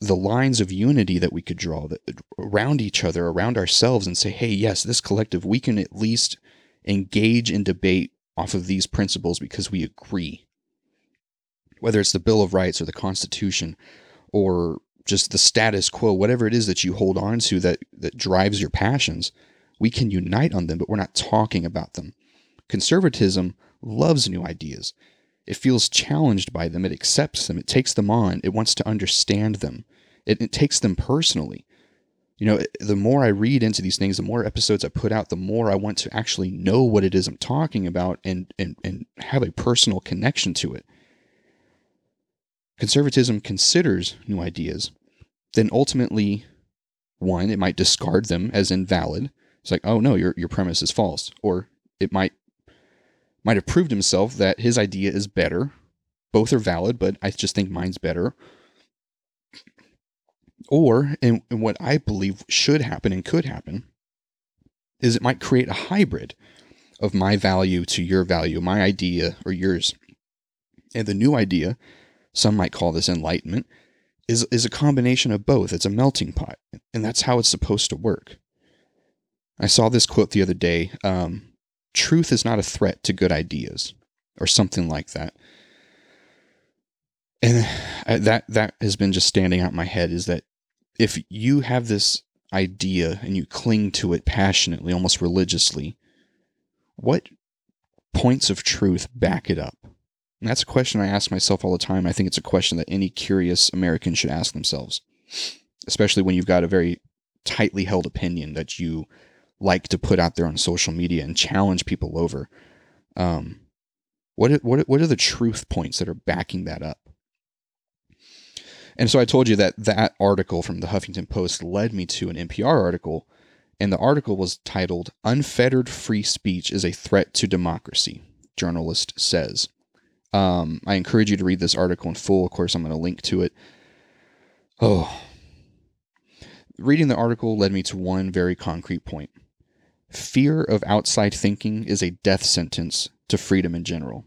the lines of unity that we could draw that, around each other, around ourselves, and say, hey, yes, this collective, we can at least engage in debate off of these principles because we agree. Whether it's the Bill of Rights or the Constitution or just the status quo, whatever it is that you hold on to that, that drives your passions, we can unite on them, but we're not talking about them. Conservatism loves new ideas. It feels challenged by them. It accepts them. It takes them on. It wants to understand them. It, it takes them personally. You know, the more I read into these things, the more episodes I put out, the more I want to actually know what it is I'm talking about and, and, and have a personal connection to it. Conservatism considers new ideas, then ultimately, one, it might discard them as invalid. It's like, oh no, your, your premise is false. Or it might might have proved himself that his idea is better. Both are valid, but I just think mine's better. Or, and, and what I believe should happen and could happen, is it might create a hybrid of my value to your value, my idea or yours. And the new idea, some might call this enlightenment, is, is a combination of both. It's a melting pot. And that's how it's supposed to work. I saw this quote the other day. Um, truth is not a threat to good ideas or something like that. And that that has been just standing out in my head is that if you have this idea and you cling to it passionately almost religiously what points of truth back it up? And that's a question i ask myself all the time. I think it's a question that any curious american should ask themselves especially when you've got a very tightly held opinion that you like to put out there on social media and challenge people over. Um, what what what are the truth points that are backing that up? And so I told you that that article from the Huffington Post led me to an NPR article, and the article was titled "Unfettered Free Speech is a Threat to Democracy." Journalist says. Um, I encourage you to read this article in full. Of course, I'm going to link to it. Oh, reading the article led me to one very concrete point. Fear of outside thinking is a death sentence to freedom in general.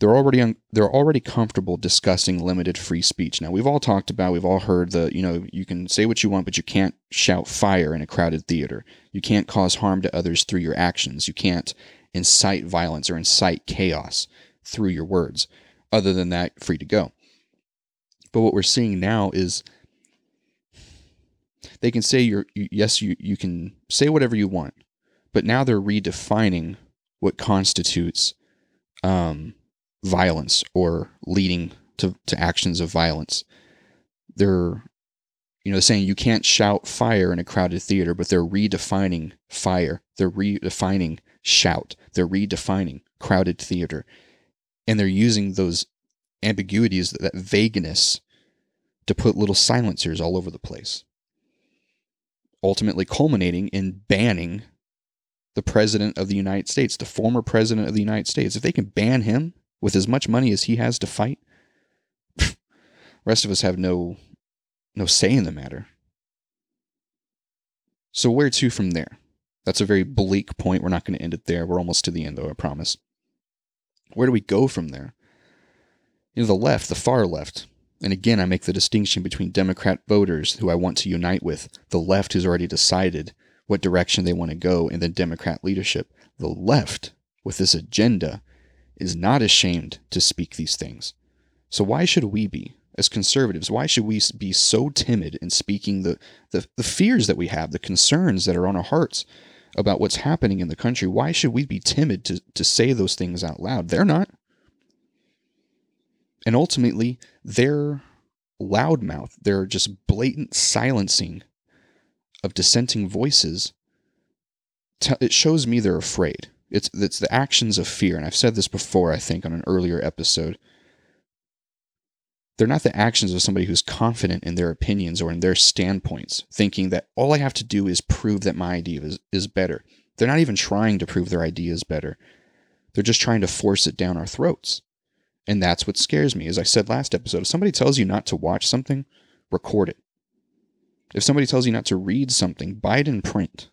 They're already un- they're already comfortable discussing limited free speech. Now we've all talked about, we've all heard the you know you can say what you want, but you can't shout fire in a crowded theater. You can't cause harm to others through your actions. You can't incite violence or incite chaos through your words. Other than that, free to go. But what we're seeing now is they can say you're you, yes you you can say whatever you want, but now they're redefining what constitutes um, violence or leading to, to actions of violence. They're you know saying you can't shout fire in a crowded theater, but they're redefining fire. They're redefining shout. They're redefining crowded theater, and they're using those ambiguities, that vagueness, to put little silencers all over the place ultimately culminating in banning the president of the United States, the former president of the United States. If they can ban him with as much money as he has to fight, rest of us have no no say in the matter. So where to from there? That's a very bleak point. We're not going to end it there. We're almost to the end though, I promise. Where do we go from there? You know, the left, the far left, and again, I make the distinction between Democrat voters who I want to unite with, the left who's already decided what direction they want to go, and then Democrat leadership. The left, with this agenda, is not ashamed to speak these things. So why should we be? As conservatives, why should we be so timid in speaking the, the, the fears that we have, the concerns that are on our hearts about what's happening in the country? Why should we be timid to, to say those things out loud? They're not. And ultimately, their loudmouth, their just blatant silencing of dissenting voices, it shows me they're afraid. It's, it's the actions of fear. And I've said this before, I think, on an earlier episode. They're not the actions of somebody who's confident in their opinions or in their standpoints, thinking that all I have to do is prove that my idea is, is better. They're not even trying to prove their idea is better. They're just trying to force it down our throats. And that's what scares me. As I said last episode, if somebody tells you not to watch something, record it. If somebody tells you not to read something, buy it in print.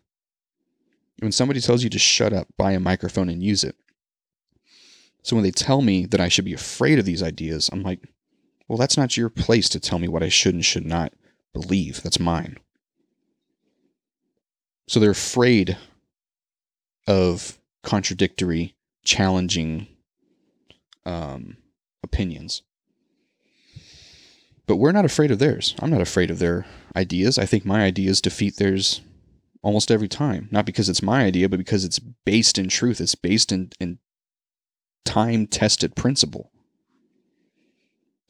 When somebody tells you to shut up, buy a microphone and use it. So when they tell me that I should be afraid of these ideas, I'm like, well, that's not your place to tell me what I should and should not believe. That's mine. So they're afraid of contradictory, challenging um, opinions. But we're not afraid of theirs. I'm not afraid of their ideas. I think my ideas defeat theirs almost every time. Not because it's my idea, but because it's based in truth. It's based in, in time tested principle.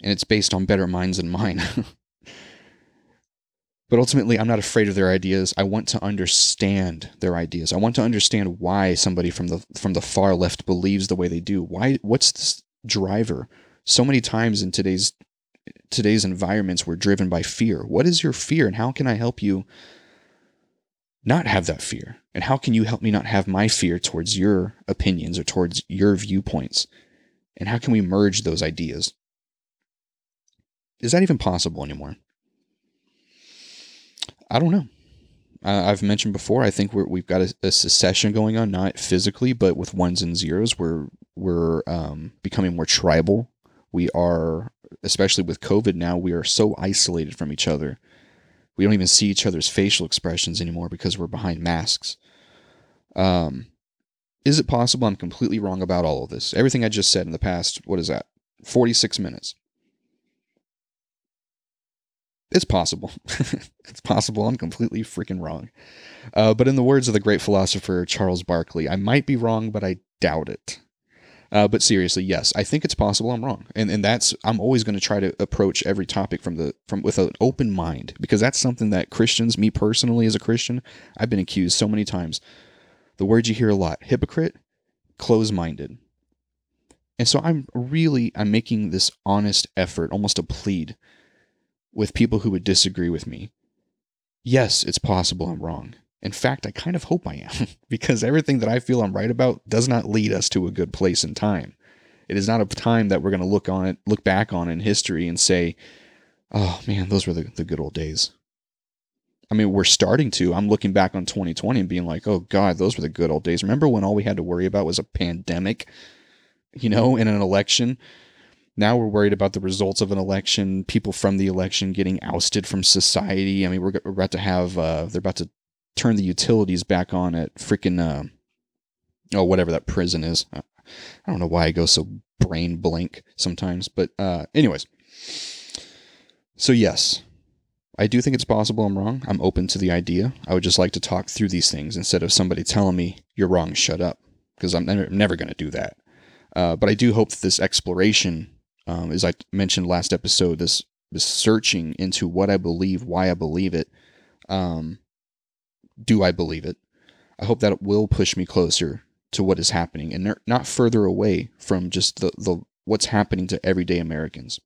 And it's based on better minds than mine. but ultimately, I'm not afraid of their ideas. I want to understand their ideas. I want to understand why somebody from the from the far left believes the way they do. Why what's this driver? So many times in today's today's environments we're driven by fear. What is your fear and how can I help you not have that fear? And how can you help me not have my fear towards your opinions or towards your viewpoints? And how can we merge those ideas? Is that even possible anymore? I don't know. I've mentioned before. I think we have got a, a, secession going on, not physically, but with ones and zeros. We're we're um, becoming more tribal. We are, especially with COVID now, we are so isolated from each other we don't even see each other's facial expressions anymore because we're behind masks. Um, is it possible I'm completely wrong about all of this? Everything I just said in the past, what is that? 46 minutes. It's possible. it's possible I'm completely freaking wrong. Uh, but in the words of the great philosopher Charles Barkley, I might be wrong, but I doubt it. Uh, but seriously, yes, I think it's possible I'm wrong, and and that's I'm always going to try to approach every topic from the from with an open mind because that's something that Christians, me personally as a Christian, I've been accused so many times. The word you hear a lot: hypocrite, close-minded. And so I'm really I'm making this honest effort, almost a plead, with people who would disagree with me. Yes, it's possible I'm wrong. In fact, I kind of hope I am, because everything that I feel I'm right about does not lead us to a good place in time. It is not a time that we're going to look on it, look back on in history and say, "Oh man, those were the, the good old days." I mean, we're starting to. I'm looking back on 2020 and being like, "Oh God, those were the good old days." Remember when all we had to worry about was a pandemic, you know, in an election? Now we're worried about the results of an election, people from the election getting ousted from society. I mean, we're, we're about to have, uh, they're about to turn the utilities back on at freaking uh, oh whatever that prison is. I don't know why I go so brain blank sometimes, but uh, anyways. So yes, I do think it's possible I'm wrong. I'm open to the idea. I would just like to talk through these things instead of somebody telling me you're wrong, shut up, because I'm never, never going to do that. Uh, but I do hope that this exploration, um, as I mentioned last episode, this this searching into what I believe, why I believe it, um, do I believe it? I hope that it will push me closer to what is happening and not further away from just the, the what's happening to everyday Americans.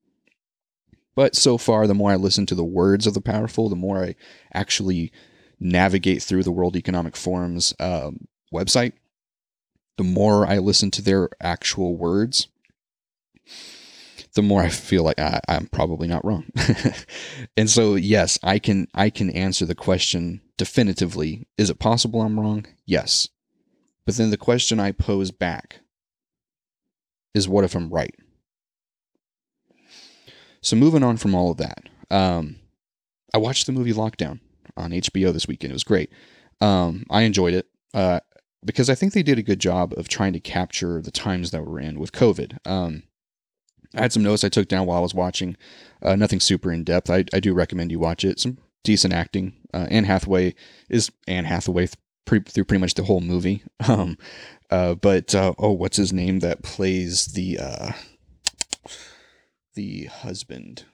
But so far, the more I listen to the words of the powerful, the more I actually navigate through the World Economic Forum's um, website, the more I listen to their actual words, the more I feel like I, am probably not wrong. and so, yes, I can I can answer the question definitively. Is it possible I'm wrong? Yes. But then the question I pose back is, what if I'm right? So moving on from all of that, um, I watched the movie Lockdown on HBO this weekend. It was great. Um, I enjoyed it. Uh, because I think they did a good job of trying to capture the times that we're in with COVID. Um, I had some notes I took down while I was watching. Uh, nothing super in depth. I, I do recommend you watch it. Some decent acting. Uh, Anne Hathaway is Anne Hathaway th- pre- through pretty much the whole movie. Um, uh, but uh, oh, what's his name that plays the uh, the husband?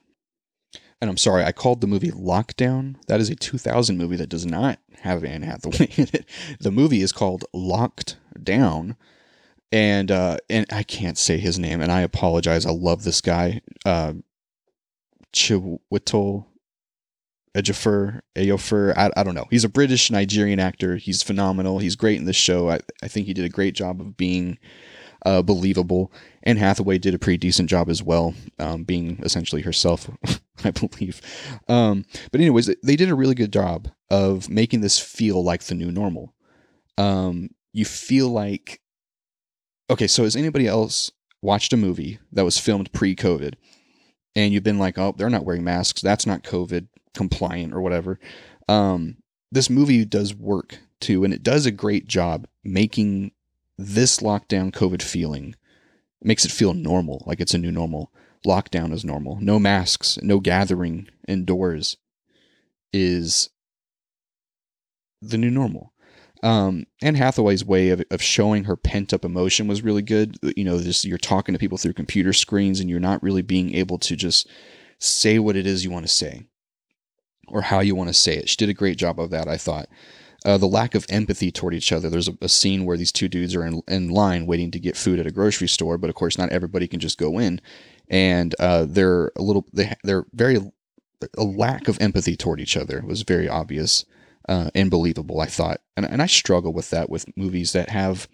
And I'm sorry, I called the movie Lockdown. That is a 2000 movie that does not have Anne Hathaway in it. The movie is called Locked Down and uh, and I can't say his name, and I apologize. I love this guy, uh, Chiwetel Ejiofor. I, I don't know. He's a British Nigerian actor. He's phenomenal. He's great in this show. I, I think he did a great job of being uh, believable. And Hathaway did a pretty decent job as well, um, being essentially herself, I believe. Um, but anyways, they did a really good job of making this feel like the new normal. Um, you feel like okay, so has anybody else watched a movie that was filmed pre-COVID, and you've been like, oh, they're not wearing masks. That's not COVID compliant or whatever. Um, this movie does work too, and it does a great job making this lockdown COVID feeling makes it feel normal, like it's a new normal. Lockdown is normal. No masks, no gathering indoors is the new normal. Um, Anne Hathaway's way of, of showing her pent up emotion was really good. You know, just you're talking to people through computer screens and you're not really being able to just say what it is you want to say or how you want to say it. She did a great job of that, I thought. Uh, the lack of empathy toward each other. There's a, a, scene where these two dudes are in, in line waiting to get food at a grocery store, but of course, not everybody can just go in, and uh, they're a little they they're very a lack of empathy toward each other was very obvious uh, and believable. I thought, and and I struggle with that with movies that have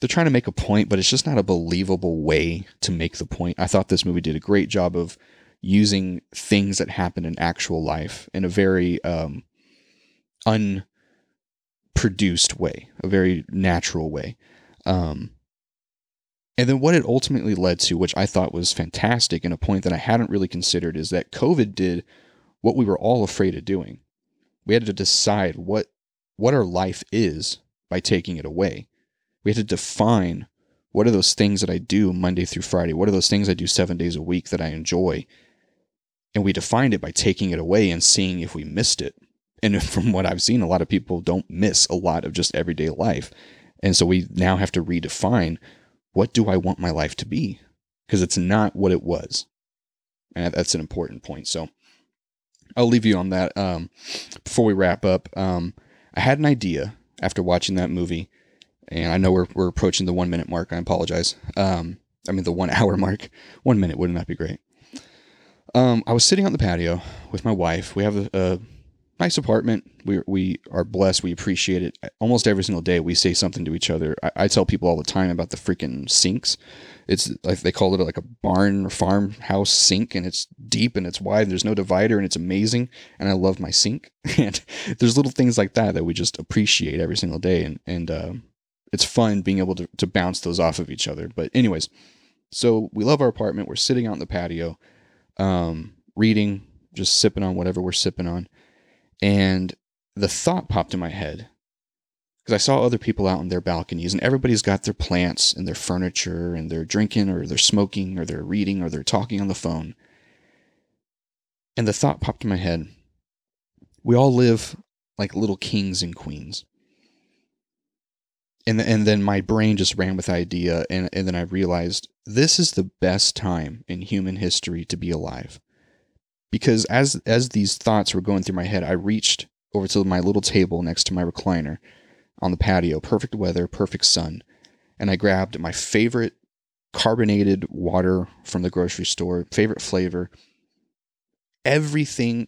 they're trying to make a point, but it's just not a believable way to make the point. I thought this movie did a great job of using things that happen in actual life in a very um, unproduced way, a very natural way. Um, and then what it ultimately led to, which I thought was fantastic and a point that I hadn't really considered, is that COVID did what we were all afraid of doing. We had to decide what what our life is by taking it away. We had to define what are those things that I do Monday through Friday? What are those things I do seven days a week that I enjoy? and we defined it by taking it away and seeing if we missed it. And from what I've seen, a lot of people don't miss a lot of just everyday life. And so we now have to redefine what do I want my life to be? Because it's not what it was. And that's an important point. So I'll leave you on that. Um, before we wrap up, um, I had an idea after watching that movie. And I know we're, we're approaching the one minute mark. I apologize. Um, I mean, the one hour mark. One minute, wouldn't that be great? Um, I was sitting on the patio with my wife. We have a, a nice apartment. We we are blessed. We appreciate it. Almost every single day, we say something to each other. I, I tell people all the time about the freaking sinks. It's like they call it like a barn or farmhouse sink, and it's deep and it's wide. There's no divider, and it's amazing. And I love my sink. and there's little things like that that we just appreciate every single day, and and uh, it's fun being able to to bounce those off of each other. But anyways, so we love our apartment. We're sitting out in the patio um, reading, just sipping on whatever we're sipping on. And the thought popped in my head because I saw other people out on their balconies and everybody's got their plants and their furniture and they're drinking or they're smoking or they're reading or they're talking on the phone. And the thought popped in my head we all live like little kings and queens. And, and then my brain just ran with the idea and, and then I realized this is the best time in human history to be alive. Because as as these thoughts were going through my head, I reached over to my little table next to my recliner on the patio, perfect weather, perfect sun, and I grabbed my favorite carbonated water from the grocery store, favorite flavor. Everything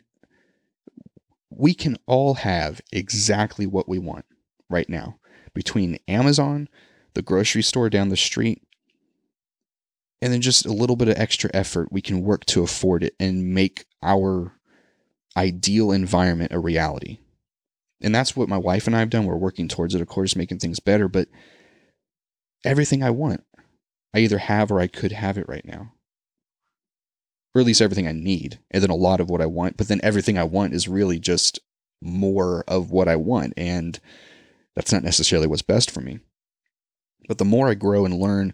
we can all have exactly what we want right now between Amazon, the grocery store down the street, and then just a little bit of extra effort, we can work to afford it and make our ideal environment a reality. And that's what my wife and I have done. We're working towards it, of course, making things better, but everything I want, I either have or I could have it right now. Or at least everything I need. And then a lot of what I want. But then everything I want is really just more of what I want. And that's not necessarily what's best for me. But the more I grow and learn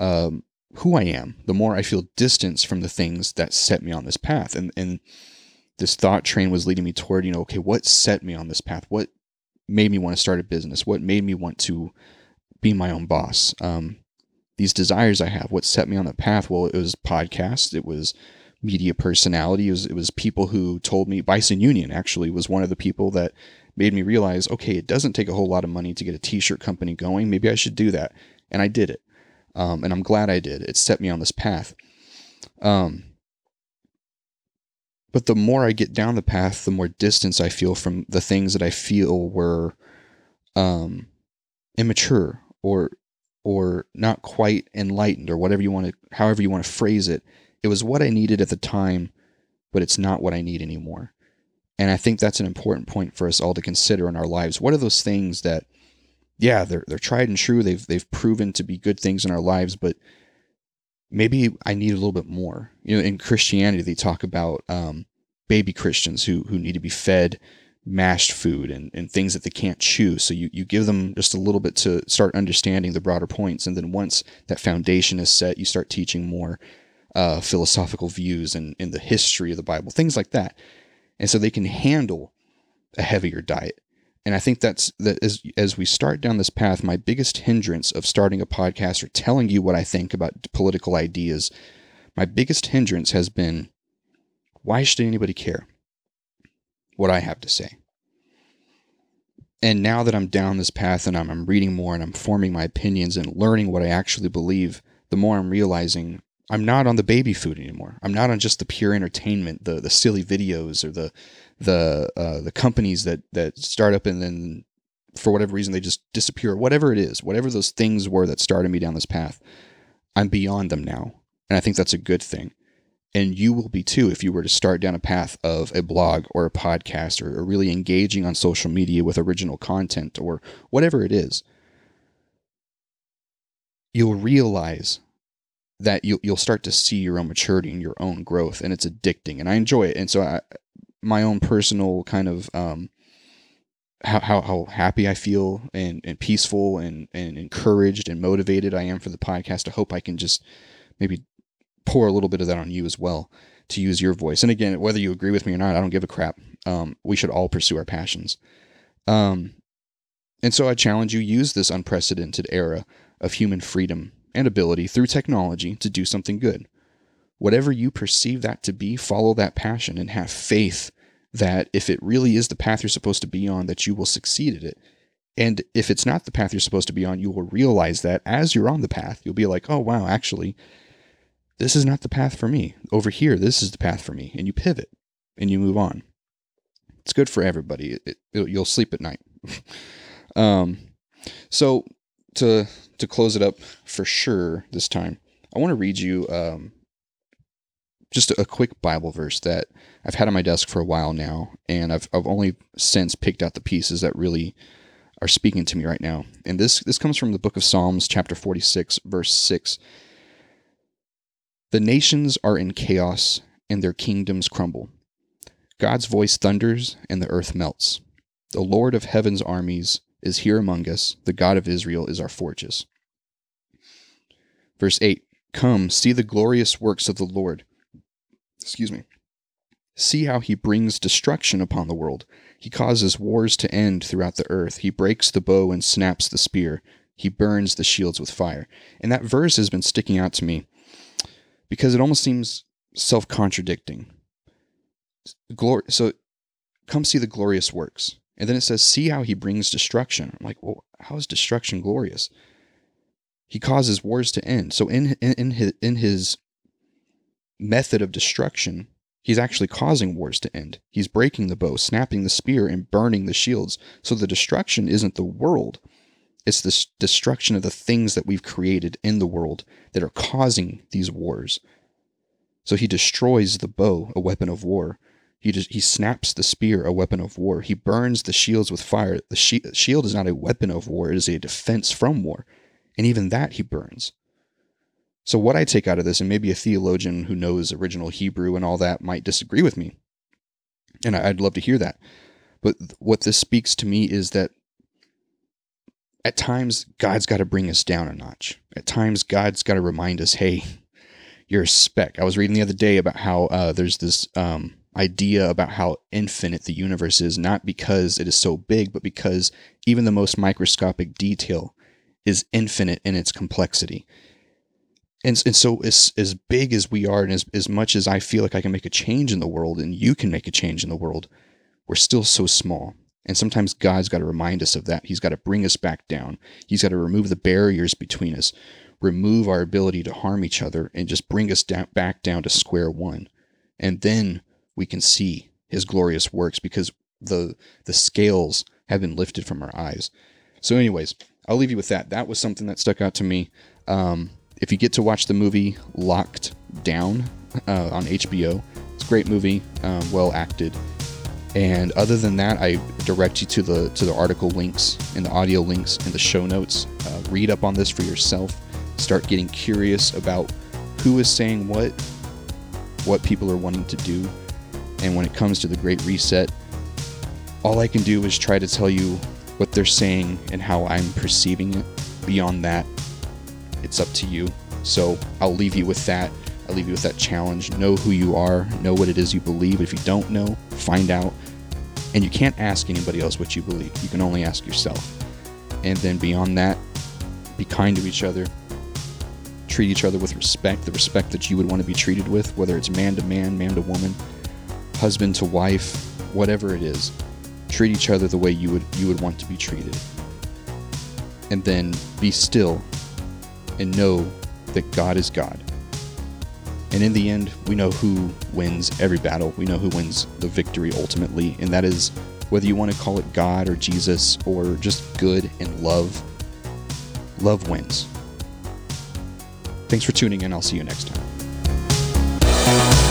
um, who I am, the more I feel distance from the things that set me on this path. And and this thought train was leading me toward, you know, okay, what set me on this path? What made me want to start a business? What made me want to be my own boss? Um, these desires I have, what set me on the path? Well, it was podcasts, it was media personality, it was, it was people who told me, Bison Union actually was one of the people that made me realize, okay, it doesn't take a whole lot of money to get a t-shirt company going. Maybe I should do that. And I did it. Um, and I'm glad I did. It set me on this path. Um, but the more I get down the path, the more distance I feel from the things that I feel were um, immature or or not quite enlightened or whatever you want to however you want to phrase it. It was what I needed at the time, but it's not what I need anymore. And I think that's an important point for us all to consider in our lives. What are those things that yeah, they're they're tried and true. They've they've proven to be good things in our lives, but maybe I need a little bit more. You know, in Christianity, they talk about um, baby Christians who who need to be fed mashed food and, and things that they can't chew. So you, you give them just a little bit to start understanding the broader points. And then once that foundation is set, you start teaching more uh, philosophical views and, in the history of the Bible, things like that. And so they can handle a heavier diet. And I think that's that as as we start down this path, my biggest hindrance of starting a podcast or telling you what I think about political ideas, my biggest hindrance has been why should anybody care what I have to say? And now that I'm down this path and I'm, I'm reading more and I'm forming my opinions and learning what I actually believe, the more I'm realizing I'm not on the baby food anymore. I'm not on just the pure entertainment, the the silly videos or the the uh, the companies that that start up and then for whatever reason they just disappear. Whatever it is, whatever those things were that started me down this path, I'm beyond them now, and I think that's a good thing. And you will be too if you were to start down a path of a blog or a podcast or, or really engaging on social media with original content or whatever it is. You'll realize that you'll, you'll start to see your own maturity and your own growth, and it's addicting. And I enjoy it. And so I, my own personal kind of um, how, how, how happy I feel and, and peaceful and, and encouraged and motivated I am for the podcast. I hope I can just maybe pour a little bit of that on you as well to use your voice. And again, whether you agree with me or not, I don't give a crap. Um, we should all pursue our passions. Um, and so I challenge you use this unprecedented era of human freedom and ability through technology to do something good whatever you perceive that to be, follow that passion and have faith that if it really is the path you're supposed to be on, that you will succeed at it. And if it's not the path you're supposed to be on, you will realize that as you're on the path, you'll be like, oh, wow, actually, this is not the path for me. Over here, this is the path for me. And you pivot and you move on. It's good for everybody. It, it, you'll sleep at night. um, so to to close it up for sure this time, I want to read you um, just a quick Bible verse that I've had on my desk for a while now, and I've I've only since picked out the pieces that really are speaking to me right now. And this this comes from the book of Psalms, chapter 46, verse 6. The nations are in chaos and their kingdoms crumble. God's voice thunders and the earth melts. The Lord of heaven's armies is here among us. The God of Israel is our fortress. Verse 8 Come, see the glorious works of the Lord Excuse me. See how he brings destruction upon the world. He causes wars to end throughout the earth. He breaks the bow and snaps the spear. He burns the shields with fire. And that verse has been sticking out to me because it almost seems self contradicting. Glor- so come see the glorious works. And then it says, see how he brings destruction. I'm like, well, how is destruction glorious? He causes wars to end. So in, in, in his, in his method of destruction, he's actually causing wars to end. He's breaking the bow, snapping the spear, and burning the shields. So the destruction isn't the world, it's the destruction of the things that we've created in the world that are causing these wars. So he destroys the bow, a weapon of war. He just, he snaps the spear, a weapon of war. He burns the shields with fire. The shield is not a weapon of war; it is a defense from war, and even that he burns. So, what I take out of this, and maybe a theologian who knows original Hebrew and all that might disagree with me, and I'd love to hear that. But what this speaks to me is that at times God's got to bring us down a notch. At times God's got to remind us, hey, you're a speck. I was reading the other day about how uh, there's this um, idea about how infinite the universe is, not because it is so big, but because even the most microscopic detail is infinite in its complexity. And, and so as, as big as we are and as, as much as i feel like i can make a change in the world and you can make a change in the world we're still so small. And sometimes god's got to remind us of that. He's got to bring us back down. He's got to remove the barriers between us remove our ability to harm each other and just bring us down, back down to square one. And then we can see his glorious works because the the scales have been lifted from our eyes so anyways i'll leave you with that that was something that stuck out to me um, if you get to watch the movie Locked Down uh, on HBO, it's a great movie, um, well acted. And other than that, I direct you to the to the article links and the audio links in the show notes. Uh, read up on this for yourself. Start getting curious about who is saying what, what people are wanting to do. And when it comes to the Great Reset, all I can do is try to tell you what they're saying and how I'm perceiving it. Beyond that, it's up to you. So I'll leave you with that. I'll leave you with that challenge. Know who you are, know what it is you believe. If you don't know, find out. And you can't ask anybody else what you believe, you can only ask yourself. And then beyond that, be kind to each other. Treat each other with respect, the respect that you would want to be treated with, whether it's man to man, man to woman, husband to wife, whatever it is. Treat each other the way you would you would want to be treated. And then be still and know that God is God. And in the end, we know who wins every battle. We know who wins the victory ultimately, and that is whether you want to call it God or Jesus or just good and love. Love wins. Thanks for tuning in. I'll see you next time.